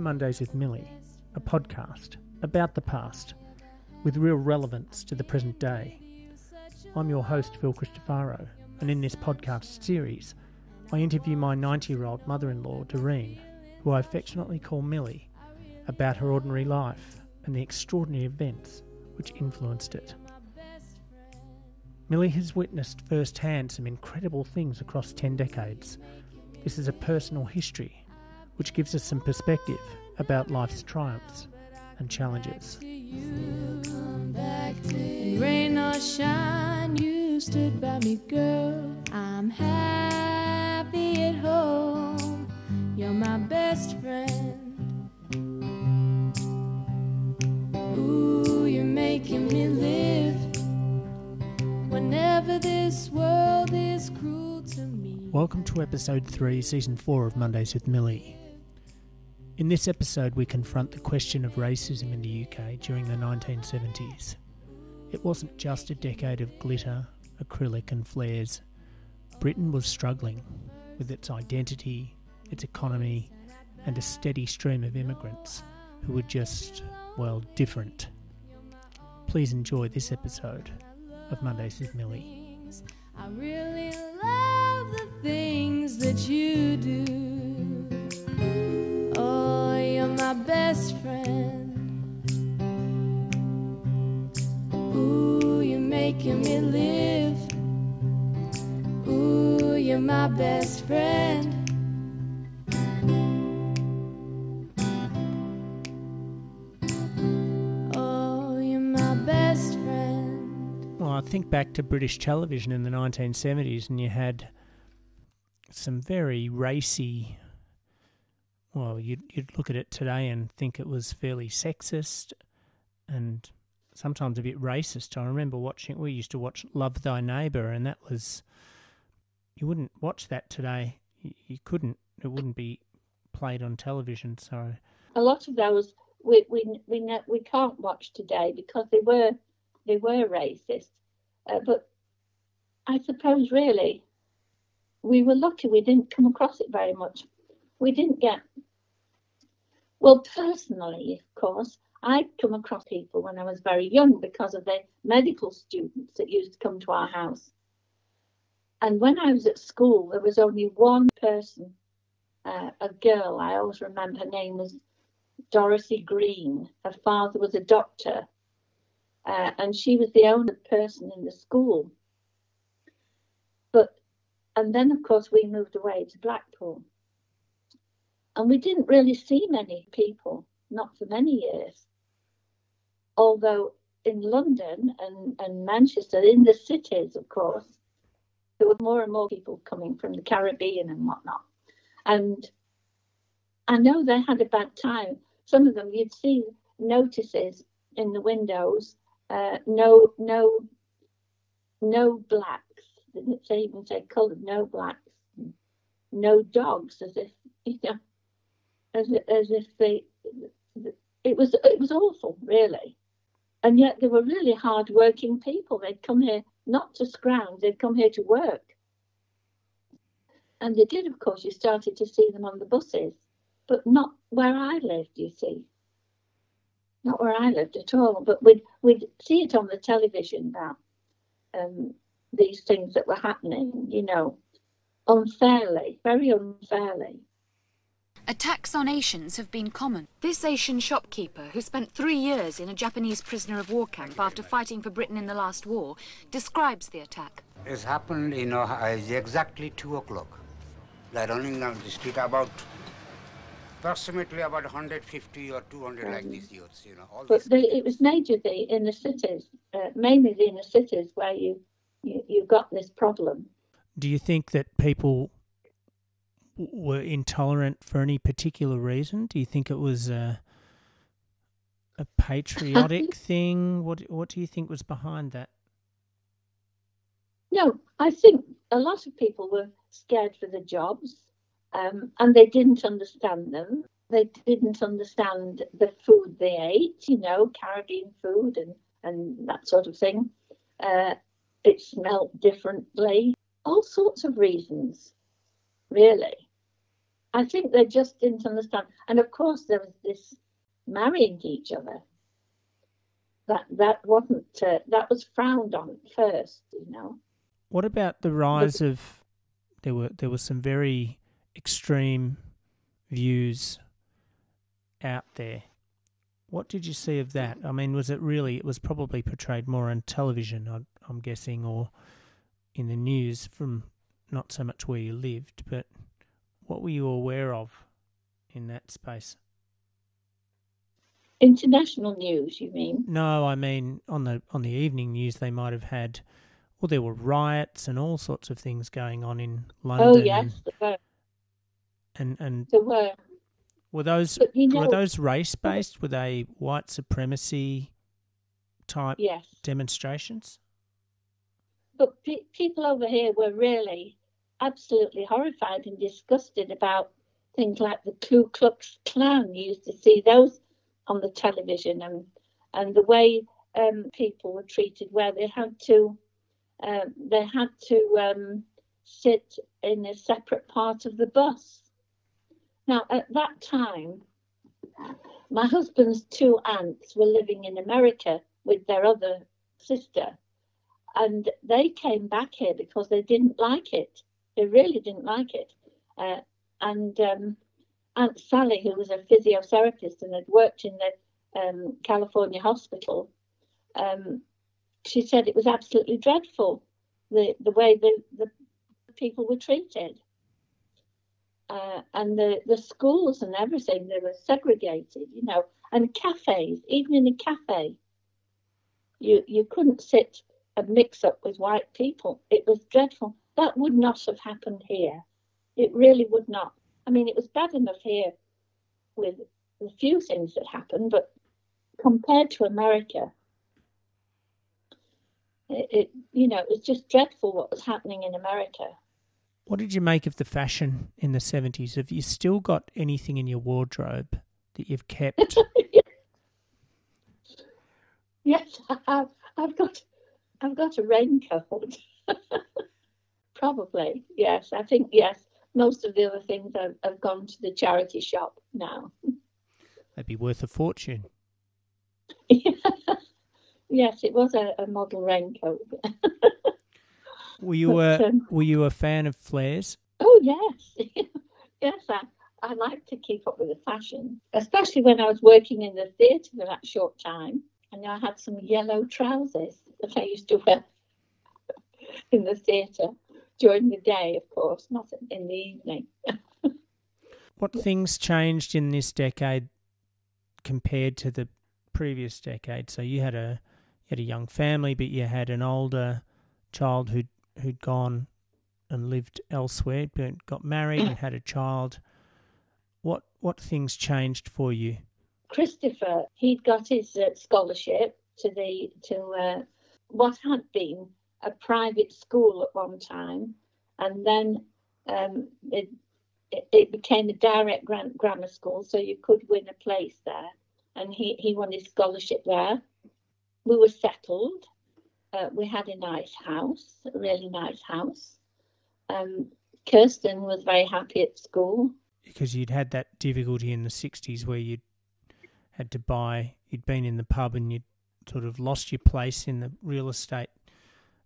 Mondays with Millie, a podcast about the past with real relevance to the present day. I'm your host, Phil Christofaro, and in this podcast series, I interview my 90 year old mother in law, Doreen, who I affectionately call Millie, about her ordinary life and the extraordinary events which influenced it. Millie has witnessed firsthand some incredible things across 10 decades. This is a personal history which gives us some perspective about life's triumphs and challenges. To you, come back to you. Rain or shine, you stood by me, girl. I'm happy at home. You're my best friend. Ooh, you're making me live. Whenever this world is cruel to me. Welcome to episode 3, season 4 of Mondays with Millie. In this episode, we confront the question of racism in the UK during the 1970s. It wasn't just a decade of glitter, acrylic, and flares. Britain was struggling with its identity, its economy, and a steady stream of immigrants who were just, well, different. Please enjoy this episode of Mondays with Millie. I really love the things that you do. My best friend. Ooh, you're making me live. Ooh, you're my best friend. Oh, you're my best friend. Well, I think back to British television in the 1970s, and you had some very racy. Well, you'd, you'd look at it today and think it was fairly sexist and sometimes a bit racist. I remember watching, we used to watch Love Thy Neighbour, and that was. You wouldn't watch that today. You, you couldn't. It wouldn't be played on television. So, a lot of those we we we we can't watch today because they were they were racist. Uh, but I suppose really we were lucky we didn't come across it very much. We didn't get well personally, of course. I'd come across people when I was very young because of the medical students that used to come to our house. And when I was at school, there was only one person, uh, a girl. I always remember her name was Dorothy Green. Her father was a doctor, uh, and she was the only person in the school. But, and then of course we moved away to Blackpool, and we didn't really see many people, not for many years. Although in London and, and Manchester, in the cities, of course, there were more and more people coming from the Caribbean and whatnot. And I know they had a bad time. Some of them you'd see notices in the windows, uh, no, no, no blacks. Didn't even say coloured, no blacks, no dogs, as if you know, as as if they. It was it was awful, really, and yet they were really hard-working people. They'd come here not to scrounge; they'd come here to work. And they did, of course. You started to see them on the buses but not where I lived, you see. Not where I lived at all, but we'd, we'd see it on the television now. um, these things that were happening, you know, unfairly, very unfairly. Attacks on Asians have been common. This Asian shopkeeper, who spent three years in a Japanese prisoner of war camp after fighting for Britain in the last war, describes the attack. It happened, you know, exactly 2 o'clock. They're running down the street about approximately about 150 or 200 like these youths, you know. All But these they, it was majorly in the cities, uh, mainly the inner cities, where you, you you got this problem. do you think that people w- were intolerant for any particular reason? Do you think it was a a patriotic thing? What what do you think was behind that? No, I think a lot of people were scared for the jobs, um, and they didn't understand them. they didn't understand the food they ate, you know, Caribbean food and, and that sort of thing. Uh, it smelled differently, all sorts of reasons, really. I think they just didn't understand. And of course, there was this marrying each other. That that wasn't uh, that was frowned on at first, you know. What about the rise of there were there were some very extreme views out there. What did you see of that? I mean, was it really? It was probably portrayed more on television, I'm guessing, or in the news from not so much where you lived, but what were you aware of in that space? International news, you mean? No, I mean on the on the evening news they might have had well there were riots and all sorts of things going on in oh, London. Oh yes, and, there were. And and there were. Were those you know, were those race based? Were they white supremacy type yes. demonstrations? But pe- people over here were really absolutely horrified and disgusted about things like the Ku Klux Klan. You used to see those on the television and and the way um, people were treated, where they had to um, they had to um, sit in a separate part of the bus. Now, at that time, my husband's two aunts were living in America with their other sister, and they came back here because they didn't like it. They really didn't like it. Uh, and um, Aunt Sally, who was a physiotherapist and had worked in the um, California hospital, um, she said it was absolutely dreadful the, the way the, the people were treated. Uh, and the, the schools and everything, they were segregated, you know, and cafes, even in a cafe, you, you couldn't sit and mix up with white people. It was dreadful. That would not have happened here. It really would not. I mean, it was bad enough here with the few things that happened, but compared to America, it, it you know, it was just dreadful what was happening in America. What did you make of the fashion in the 70s? Have you still got anything in your wardrobe that you've kept? yes, I have. I've got, I've got a raincoat. Probably, yes. I think yes. Most of the other things have, have gone to the charity shop now. They'd be worth a fortune. yes, it was a, a model raincoat. were you but, a um, Were you a fan of flares? Oh yes, yes. I, I like to keep up with the fashion, especially when I was working in the theatre for that short time. And I had some yellow trousers that I used to wear in the theatre during the day, of course, not in the evening. what things changed in this decade compared to the previous decade? So you had a you had a young family, but you had an older child who'd who'd gone and lived elsewhere, but got married and had a child. What what things changed for you? Christopher, he'd got his uh, scholarship to the to uh, what had been a private school at one time, and then um, it, it, became a direct grant grammar school, so you could win a place there. And he, he won his scholarship there. We were settled. Uh, we had a nice house, a really nice house. Um, Kirsten was very happy at school. Because you'd had that difficulty in the 60s where you'd had to buy, you'd been in the pub and you'd sort of lost your place in the real estate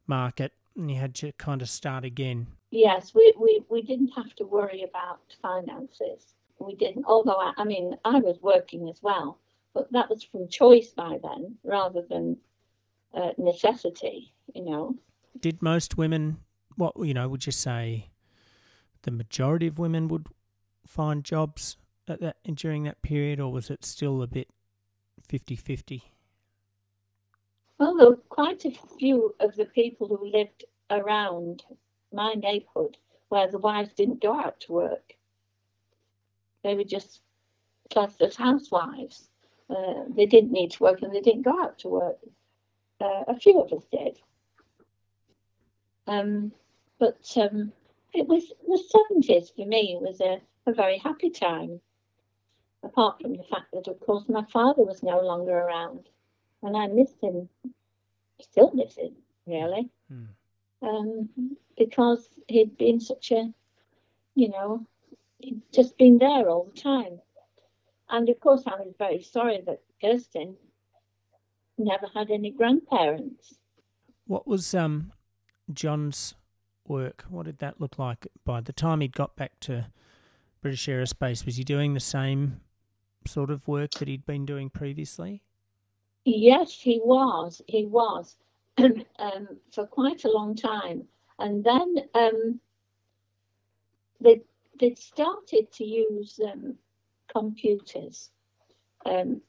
market and you had to kind of start again. Yes, we, we, we didn't have to worry about finances. We didn't, although I, I mean, I was working as well, but that was from choice by then rather than uh, necessity, you know. Did most women, what, you know, would you say the majority of women would find jobs at that during that period, or was it still a bit 50 50? Were quite a few of the people who lived around my neighbourhood where the wives didn't go out to work. They were just classed as housewives. Uh, they didn't need to work and they didn't go out to work. Uh, a few of us did. Um, but um, it was the 70s for me it was a, a very happy time. apart from the fact that, of course, my father was no longer around, and I missed him. Still miss him, really, Hmm. um, because he'd been such a, you know, he'd just been there all the time. And of course, I was very sorry that Kirsten never had any grandparents. What was um, John's work? What did that look like by the time he'd got back to British Aerospace? Was he doing the same sort of work that he'd been doing previously? Yes, he was. He was um, for quite a long time, and then um, they they started to use um, computers um,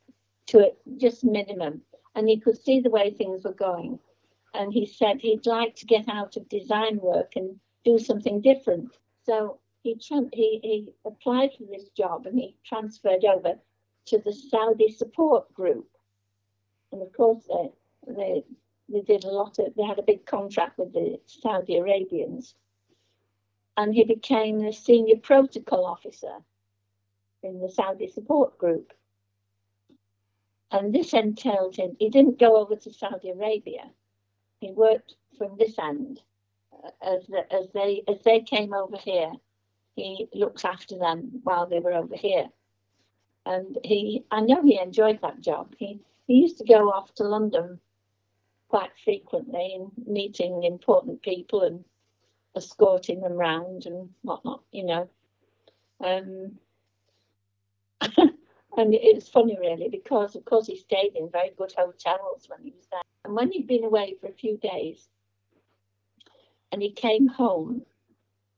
to a, just minimum, and he could see the way things were going, and he said he'd like to get out of design work and do something different. So he he, he applied for this job and he transferred over to the Saudi support group and of course they they they did a lot of they had a big contract with the Saudi Arabians. And he became the senior protocol officer in the Saudi support group. And this entailed him he didn't go over to Saudi Arabia. He worked from this end uh, as the, as they as they came over here. He looks after them while they were over here. And he I know he enjoyed that job. He he used to go off to London quite frequently and meeting important people and escorting them round and whatnot, you know. Um, and it's funny, really, because of course he stayed in very good hotels when he was there. And when he'd been away for a few days and he came home,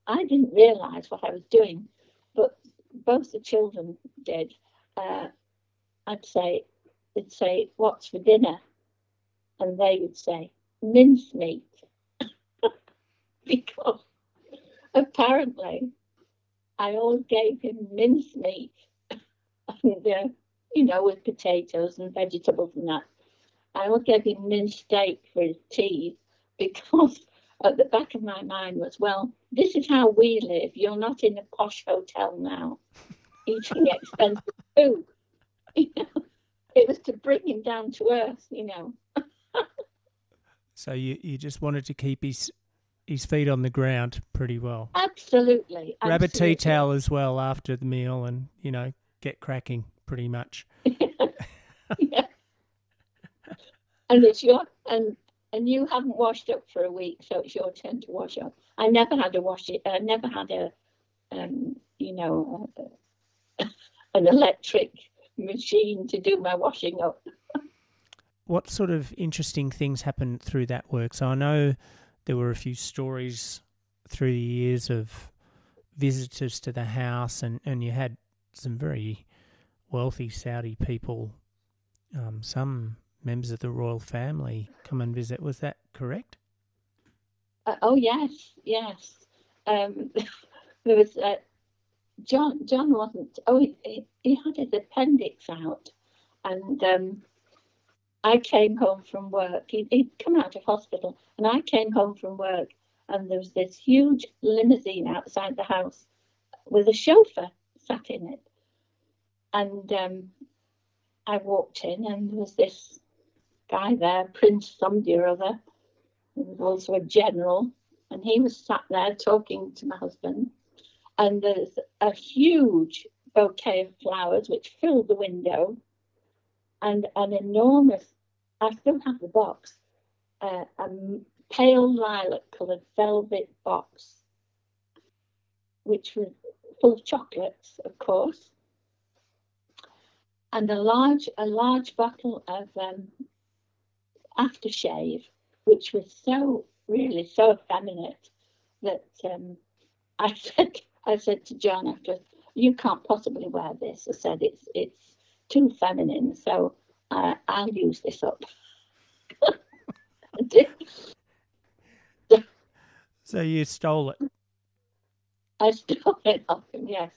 I didn't realise what I was doing, but both the children did. Uh, I'd say, they'd say, What's for dinner? And they would say, Mincemeat. because apparently I always gave him mincemeat, and, uh, you know, with potatoes and vegetables and that. I always gave him minced steak for his tea because at the back of my mind was, well, this is how we live. You're not in a posh hotel now eating expensive food. You know, it was to bring him down to earth, you know. So you, you just wanted to keep his his feet on the ground pretty well. Absolutely. Grab a tea towel as well after the meal and, you know, get cracking pretty much. yeah. And it's your and and you haven't washed up for a week, so it's your turn to wash up. I never had a wash it. I never had a, um, you know, a, an electric machine to do my washing up. What sort of interesting things happened through that work? So I know there were a few stories through the years of visitors to the house, and, and you had some very wealthy Saudi people, um, some members of the royal family come and visit. Was that correct? Uh, oh yes, yes. Um, there was uh, John. John wasn't. Oh, he, he had his appendix out, and um, I came home from work. He, he'd come out of hospital, and I came home from work, and there was this huge limousine outside the house with a chauffeur sat in it, and um, I walked in, and there was this guy there, Prince somebody or other, who was also a general, and he was sat there talking to my husband. And there's a huge bouquet of flowers which filled the window, and an enormous, I still have the box, uh, a pale lilac coloured velvet box, which was full of chocolates, of course, and a large, a large bottle of um, aftershave, which was so really so effeminate that um, I said I said to John after you can't possibly wear this. I said it's it's too feminine, so uh, I'll use this up. So you stole it. I stole it off him. Yes,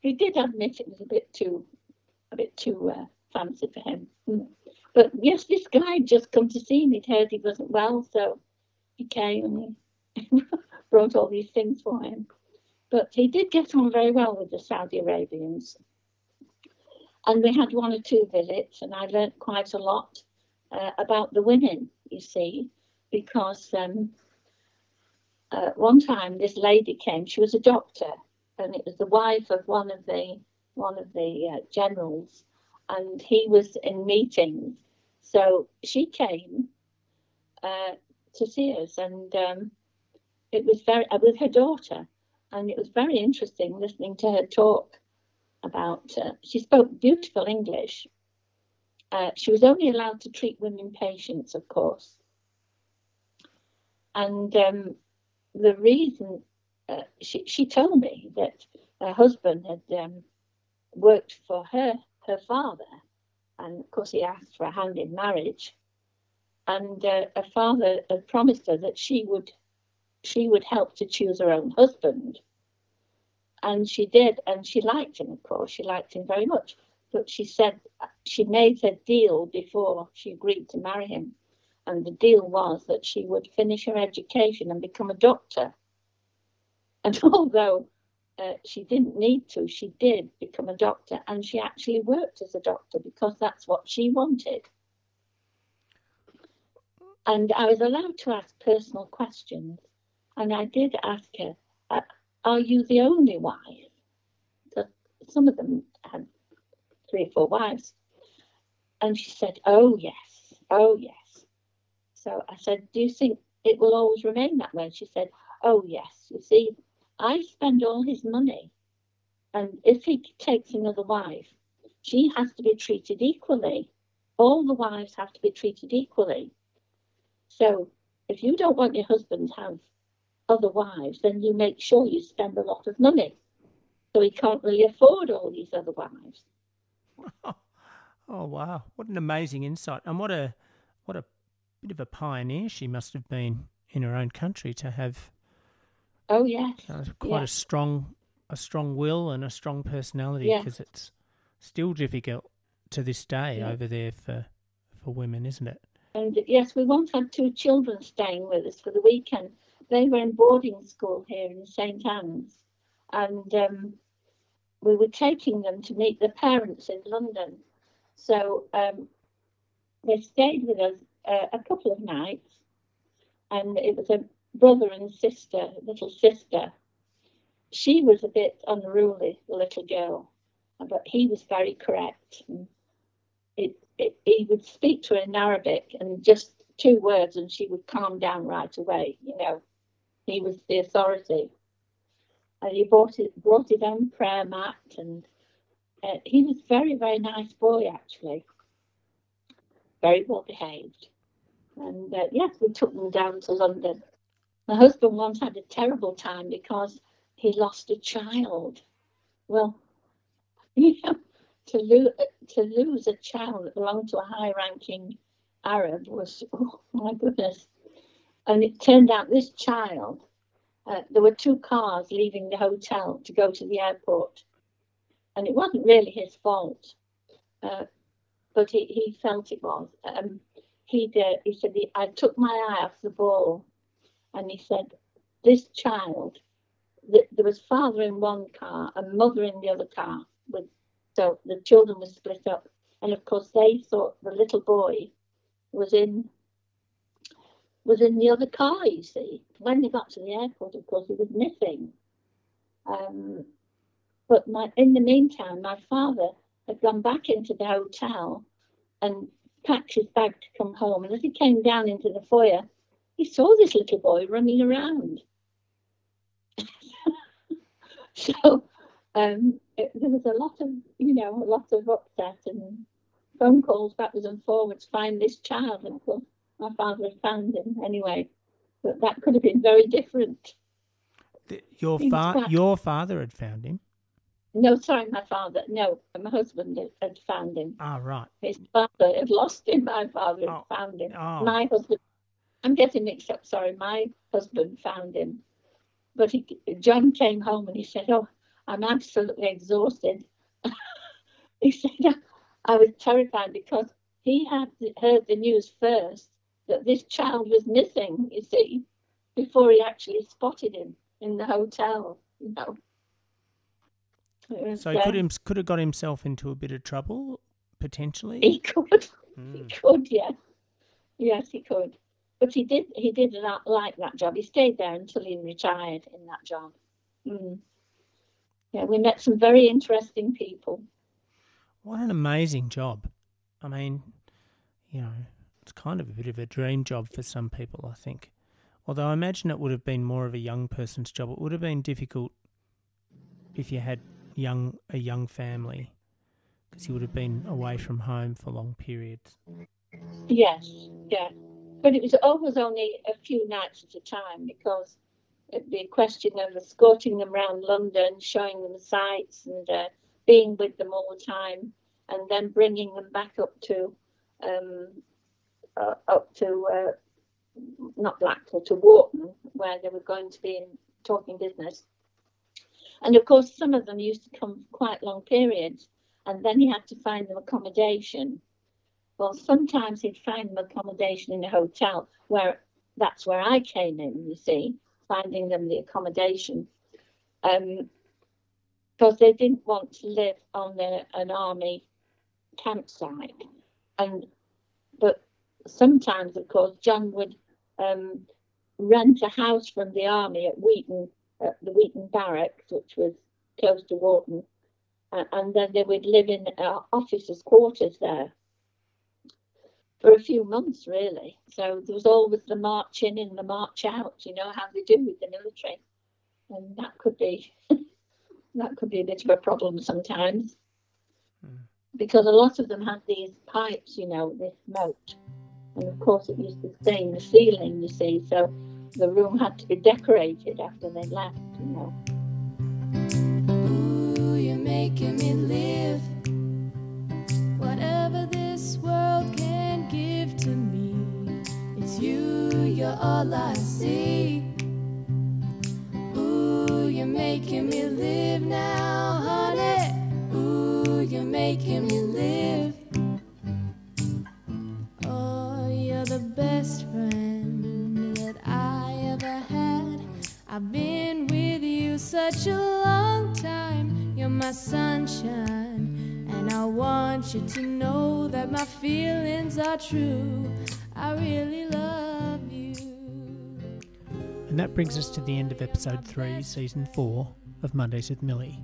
he did admit it was a bit too, a bit too uh, fancy for him. Mm. But yes, this guy had just come to see me. He'd heard he wasn't well, so he came and he brought all these things for him. But he did get on very well with the Saudi Arabians. and we had one or two visits, and I learnt quite a lot uh, about the women, you see, because um, uh, one time this lady came, she was a doctor, and it was the wife of one of the one of the uh, generals, and he was in meetings. So she came uh, to see us, and um, it was very uh, with her daughter, and it was very interesting listening to her talk about. Uh, she spoke beautiful English. Uh, she was only allowed to treat women patients, of course, and um, the reason uh, she she told me that her husband had um, worked for her her father, and of course he asked for a hand in marriage, and uh, her father had promised her that she would she would help to choose her own husband. And she did, and she liked him, of course. She liked him very much. But she said she made a deal before she agreed to marry him. And the deal was that she would finish her education and become a doctor. And although uh, she didn't need to, she did become a doctor. And she actually worked as a doctor because that's what she wanted. And I was allowed to ask personal questions. And I did ask her, uh, Are you the only wife? Some of them had three or four wives. And she said, Oh, yes. Oh, yes. So I said, Do you think it will always remain that way? She said, Oh, yes. You see, I spend all his money. And if he takes another wife, she has to be treated equally. All the wives have to be treated equally. So if you don't want your husband to have other wives, then you make sure you spend a lot of money. So he can't really afford all these other wives. Oh, wow! What an amazing insight, and what a what a bit of a pioneer she must have been in her own country to have. Oh yes, uh, quite yes. a strong a strong will and a strong personality Yes. because it's still difficult to this day Yeah. over there for for women, isn't it? And yes, we once had two children staying with us for the weekend. They were in boarding school here in St Anne's, and um, we were taking them to meet the parents in London. So um, they stayed with us uh, a couple of nights, and it was a brother and sister, little sister. She was a bit unruly, the little girl, but he was very correct. It, it, he would speak to her in Arabic and just two words, and she would calm down right away. You know, he was the authority. And he brought it, brought his own prayer mat, and uh, he was very, very nice boy actually. Very well behaved. And uh, yes, we took them down to London. My husband once had a terrible time because he lost a child. Well, you know, to lose to lose a child that belonged to a high-ranking Arab was oh my goodness. And it turned out this child, uh, there were two cars leaving the hotel to go to the airport, and it wasn't really his fault, uh, but he, he felt it was. Um, he did. He said I took my eye off the ball, and he said this child. th- There was father in one car and mother in the other car. With so the children were split up, and of course they thought the little boy was in was in the other car. You see, when they got to the airport, of course he was missing. Um, but my, in the meantime, my father had gone back into the hotel and packed his bag to come home. And as he came down into the foyer, he saw this little boy running around. so um, it, there was a lot of, you know, a lot of upset and phone calls backwards and forwards, find this child. And of course, my father had found him anyway. But that could have been very different. The, your fa- your father had found him. No, sorry, my father. No, my husband had, had found him. Ah, right. His father had lost him. My father had Oh, found him. oh. My husband. I'm getting mixed up. Sorry, my husband found him. But he, John came home and he said, "Oh, I'm absolutely exhausted." he said, "I was terrified because he had heard the news first that this child was missing. You see, before he actually spotted him in the hotel. You know." Was, So he could him could have got himself into a bit of trouble potentially. He could. He Mm. could, yeah. Yes, he could. But he did. He did not like that job. He stayed there until he retired in that job. Mm. Yeah, we met some very interesting people. What an amazing job! I mean, you know, it's kind of a bit of a dream job for some people, I think. Although I imagine it would have been more of a young person's job. It would have been difficult if you had young a young family, because you would have been away from home for long periods. Yes, yeah. But it was always only a few nights at a time because it'd be a question of escorting them around London, showing them sights, and uh, being with them all the time, and then bringing them back up to, um, uh, up to uh, not Blackpool to Warton, where they were going to be in, talking business. And of course, some of them used to come for quite long periods, and then he had to find them accommodation. Well, sometimes he'd find them accommodation in a hotel where that's where I came in, you see, finding them the accommodation. Um, because they didn't want to live on the, an army campsite. And but sometimes, of course, John would um, rent a house from the army at Weeton, at the Weeton Barracks, which was close to Warton, uh, and then they would live in uh, officers' quarters there for a few months, really. So there was always the march in and the march out. You know how they do with the military, and that could be that could be a bit of a problem sometimes Mm. because a lot of them had these pipes, you know, they smoked, and of course it used to stain the ceiling. You see, so the room had to be decorated after they left. You know. Ooh, you're making me live. Whatever this world can give to me, it's you, you're all I see. True. I really love you. And that brings us to the end of episode 3, season 4 of Mondays with Millie.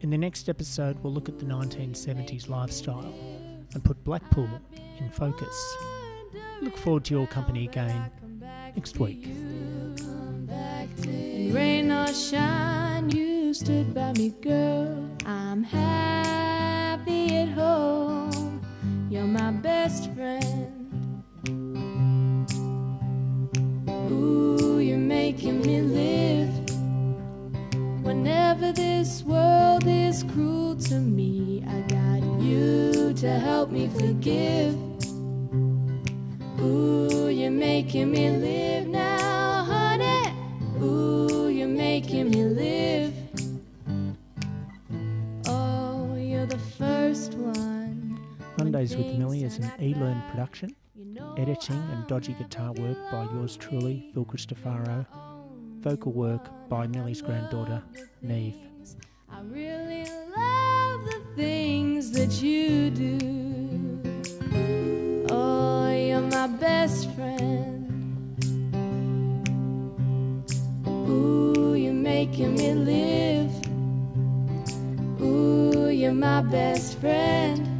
In the next episode, we'll look at the 1970s lifestyle and put Blackpool in focus. Look forward to your company again next week. And rain or shine, you stood by me, girl. I'm happy at home. My best friend. Ooh, you're making me live. Whenever this world is cruel to me, I got you to help me forgive. Ooh, you're making me live now, honey. Ooh, you're making me live. Oh, you're the first one. Mondays with Millie is an e-learn production, editing and dodgy guitar work by yours truly, Phil Cristofaro, vocal work by Millie's granddaughter, Neve. I really love the things that you do. Oh, you're my best friend. Ooh, you're making me live. Ooh, you're my best friend.